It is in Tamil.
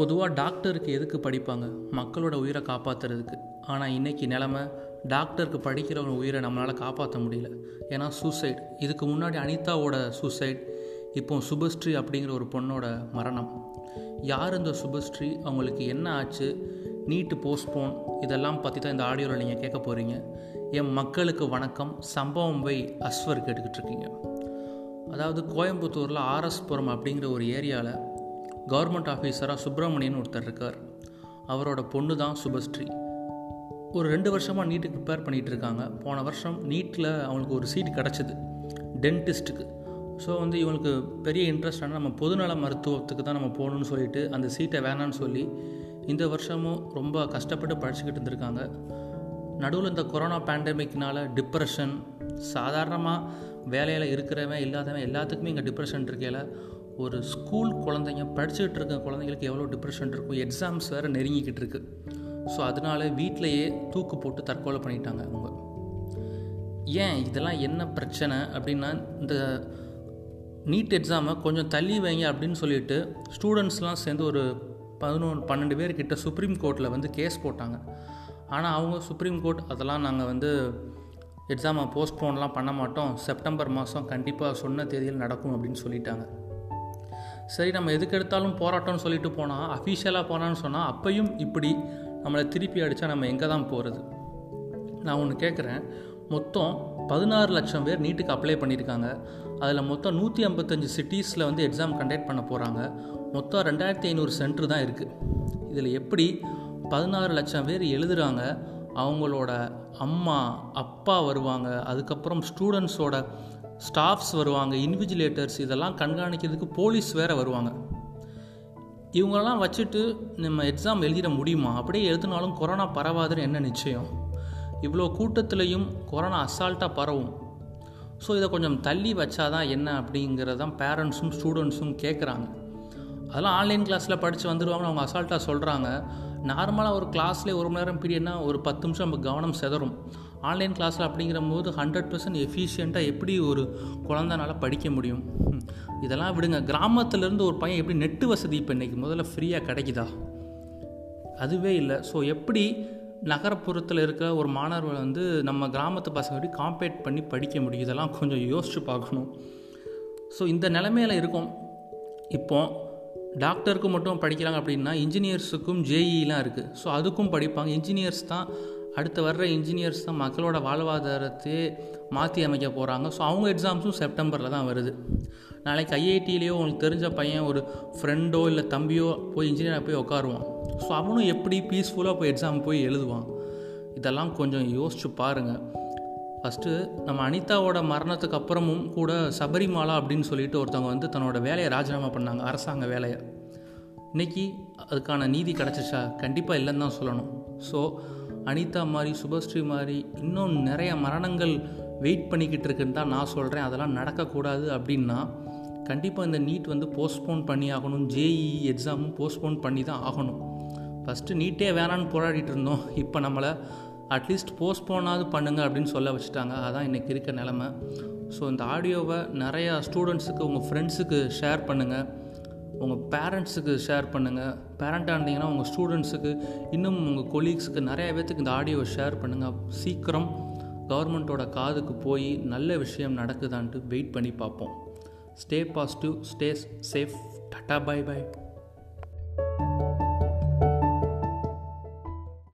பொதுவாக டாக்டருக்கு எதுக்கு படிப்பாங்க? மக்களோட உயிரை காப்பாற்றுறதுக்கு ஆனால் இன்றைக்கி நிலமை டாக்டருக்கு படிக்கிறவங்க உயிரை நம்மளால் காப்பாற்ற முடியல. ஏன்னா சூசைட். இதுக்கு முன்னாடி அனிதாவோட சூசைட் இப்போ சுபஸ்ரீ அப்படிங்கிற ஒரு பொண்ணோட மரணம். யார் இந்த சுபஸ்ரீ? அவங்களுக்கு என்ன ஆச்சு? நீட்டு போஸ்ட்போன் இதெல்லாம் பற்றி தான் இந்த ஆடியோவில் நீங்கள் கேட்க போகிறீங்க என் மக்களுக்கு வணக்கம். சம்பவம் வை அஸ்வர் கேட்டுக்கிட்டு இருக்கீங்க. அதாவது கோயம்புத்தூரில் ஆர்எஸ்புரம் அப்படிங்கிற ஒரு ஏரியாவில் கவர்மெண்ட் ஆஃபீஸராக சுப்பிரமணியன் ஒருத்தர் இருக்கார். அவரோட பொண்ணு தான் சுபஸ்ரீ. ஒரு ரெண்டு வருஷமாக நீட்டுக்கு ப்ரிப்பேர் பண்ணிகிட்டு இருக்காங்க. போன வருஷம் நீட்டில் அவங்களுக்கு ஒரு சீட் கிடச்சிது. டென்டிஸ்ட்டுக்கு ஸோ வந்து இவங்களுக்கு பெரிய இன்ட்ரெஸ்ட் ஆனால் நம்ம பொதுநல மருத்துவத்துக்கு தான் நம்ம போகணும்னு சொல்லிட்டு அந்த சீட்டை வேணான்னு சொல்லி இந்த வருஷமும் ரொம்ப கஷ்டப்பட்டு படிச்சுக்கிட்டு இருந்திருக்காங்க. நடுவில் இந்த கொரோனா பேண்டமிக்னால் டிப்ரெஷன் சாதாரணமாக வேலையில் இருக்கிறவன் இல்லாதவன் எல்லாத்துக்குமே இங்கே டிப்ரெஷன் இருக்கையில் ஒரு ஸ்கூல் குழந்தைங்க படிச்சுக்கிட்டு இருக்க குழந்தைங்களுக்கு எவ்வளோ டிப்ரெஷன் இருக்கும்? எக்ஸாம்ஸ் வேறு நெருங்கிக்கிட்டு இருக்கு. ஸோ அதனால வீட்டிலையே தூக்கு போட்டு தற்கொலை பண்ணிட்டாங்க அவங்க. ஏன் இதெல்லாம் என்ன பிரச்சனை அப்படின்னா இந்த நீட் எக்ஸாமை கொஞ்சம் தள்ளி வைங்க அப்படின்னு சொல்லிட்டு ஸ்டூடெண்ட்ஸ்லாம் சேர்ந்து ஒரு பதினொன்று பன்னெண்டு பேர்கிட்ட சுப்ரீம் கோர்ட்டில் வந்து கேஸ் போட்டாங்க. ஆனால் அவங்க சுப்ரீம் கோர்ட் அதெல்லாம் நாங்கள் வந்து எக்ஸாமை போஸ்ட்போன்லாம் பண்ண மாட்டோம். செப்டம்பர் மாதம் கண்டிப்பாக சொன்ன தேதியில் நடக்கும் அப்படின்னு சொல்லிட்டாங்க. சரி நம்ம எதுக்கு எடுத்தாலும் போராட்டம்னு சொல்லிட்டு போனால் அஃபீஷியலாக போனான்னு சொன்னால் அப்பையும் இப்படி நம்மளை திருப்பி அடித்தா நம்ம எங்கே தான் போகிறது நான் ஒன்று கேட்குறேன் மொத்தம் பதினாறு லட்சம் பேர் நீட்டுக்கு அப்ளை பண்ணியிருக்காங்க அதில் மொத்தம் நூற்றி ஐம்பத்தஞ்சு சிட்டிஸில் வந்து எக்ஸாம் கண்டக்ட் பண்ண போகிறாங்க மொத்தம் ரெண்டாயிரத்தி ஐநூறு சென்டர் தான் இருக்குது இதில் எப்படி பதினாறு லட்சம் பேர் எழுதுகிறாங்க அவங்களோட அம்மா அப்பா வருவாங்க அதுக்கப்புறம் ஸ்டூடெண்ட்ஸோட ஸ்டாஃப்ஸ் வருவாங்க இன்விஜிலேட்டர்ஸ் இதெல்லாம் கண்காணிக்கிறதுக்கு போலீஸ் வேறு வருவாங்க. இவங்களெல்லாம் வச்சுட்டு நம்ம எக்ஸாம் எழுதிட முடியுமா? அப்படியே எழுதினாலும் கொரோனா பரவாதுன்னு என்ன நிச்சயம்? இவ்வளோ கூட்டத்துலேயும் கொரோனா அசால்ட்டாக பரவும். ஸோ இதை கொஞ்சம் தள்ளி வச்சாதான் என்ன அப்படிங்கிறதான் பேரண்ட்ஸும் ஸ்டூடெண்ட்ஸும் கேட்குறாங்க அதெல்லாம் ஆன்லைன் கிளாஸில் படித்து வந்துடுவாங்கன்னு அவங்க அசால்ட்டாக சொல்கிறாங்க நார்மலாக ஒரு கிளாஸ்லேயே ஒரு மணி நேரம் பீரியட்னா ஒரு பத்து நிமிஷம் நம்ம கவனம் செதறும். ஆன்லைன் கிளாஸில் அப்படிங்கிறபோது ஹண்ட்ரட் பர்சன்ட் எஃபிஷியண்ட்டாக எப்படி ஒரு குழந்தனால படிக்க முடியும்? இதெல்லாம் விடுங்க. கிராமத்துலேருந்து ஒரு பையன் எப்படி நெட்டு வசதி இப்போ இன்றைக்கி முதல்ல ஃப்ரீயாக கிடைக்குதா? அதுவே இல்லை. ஸோ எப்படி நகரப்புறத்தில் இருக்கிற ஒரு மாணவர்கள் வந்து நம்ம கிராமத்து பசங்க எப்படி காம்பேட் பண்ணி படிக்க முடியும்? இதெல்லாம் கொஞ்சம் யோசிச்சு பார்க்கணும். ஸோ இந்த நிலமையில் இருக்கும். இப்போ டாக்டருக்கு மட்டும் படிக்கிறாங்க அப்படின்னா இன்ஜினியர்ஸுக்கும் ஜேஇலாம் இருக்குது ஸோ அதுக்கும் படிப்பாங்க. இன்ஜினியர்ஸ் தான் அடுத்து வர்ற இன்ஜினியர்ஸ் தான் மக்களோட வாழ்வாதாரத்தையே மாற்றி அமைக்க போகிறாங்க ஸோ அவங்க எக்ஸாம்ஸும் செப்டம்பரில் தான் வருது. நாளைக்கு ஐஐடியிலேயோ உங்களுக்கு தெரிஞ்ச பையன் ஒரு ஃப்ரெண்டோ இல்லை தம்பியோ போய் இன்ஜினியராக போய் உட்காருவான் ஸோ அவனும் எப்படி பீஸ்ஃபுல்லாக போய் எக்ஸாம் போய் எழுதுவான்? இதெல்லாம் கொஞ்சம் யோசிச்சு பாருங்கள் ஃபஸ்ட்டு நம்ம அனிதாவோட மரணத்துக்கு அப்புறமும் கூட சபரிமாலா அப்படின்னு சொல்லிட்டு ஒருத்தவங்க வந்து தன்னோட வேலையை ராஜினாமா பண்ணாங்க அரசாங்க வேலையை. இன்றைக்கி அதுக்கான நீதி கிடச்சிச்சா கண்டிப்பாக இல்லைன்னு தான் சொல்லணும். ஸோ அனிதா மாதிரி சுபஸ்ரீ மாதிரி இன்னும் நிறைய மரணங்கள் வெயிட் பண்ணிக்கிட்டு இருக்குன்னு தான் நான் சொல்கிறேன் அதெல்லாம் நடக்கக்கூடாது அப்படின்னா கண்டிப்பாக இந்த நீட் வந்து போஸ்ட்போன் பண்ணி ஆகணும். ஜேஇ எக்ஸாமும் போஸ்ட்போன் பண்ணி தான் ஆகணும். ஃபஸ்ட்டு நீட்டே வேணான்னு போராடிட்டு இருந்தோம். இப்போ நம்மளை அட்லீஸ்ட் போஸ்ட்போனாவது பண்ணுங்கள் அப்படின்னு சொல்ல வச்சுட்டாங்க. அதான் இன்றைக்கி இருக்க நிலமை. ஸோ இந்த ஆடியோவை நிறையா ஸ்டூடெண்ட்ஸுக்கு உங்கள் ஃப்ரெண்ட்ஸுக்கு ஷேர் பண்ணுங்கள் உங்கள் பேரண்ட்ஸுக்கு ஷேர் பண்ணுங்கள் பேரண்ட்டாக இருந்தீங்கன்னா உங்கள் ஸ்டூடெண்ட்ஸுக்கு இன்னும் உங்கள் கொலீக்ஸுக்கு நிறைய பேர்த்துக்கு இந்த ஆடியோவை ஷேர் பண்ணுங்கள் சீக்கிரம் கவர்மெண்ட்டோட காதுக்கு போய் நல்ல விஷயம் நடக்குதான்ட்டு வெயிட் பண்ணி பார்ப்போம். Stay positive stay safe tata bye bye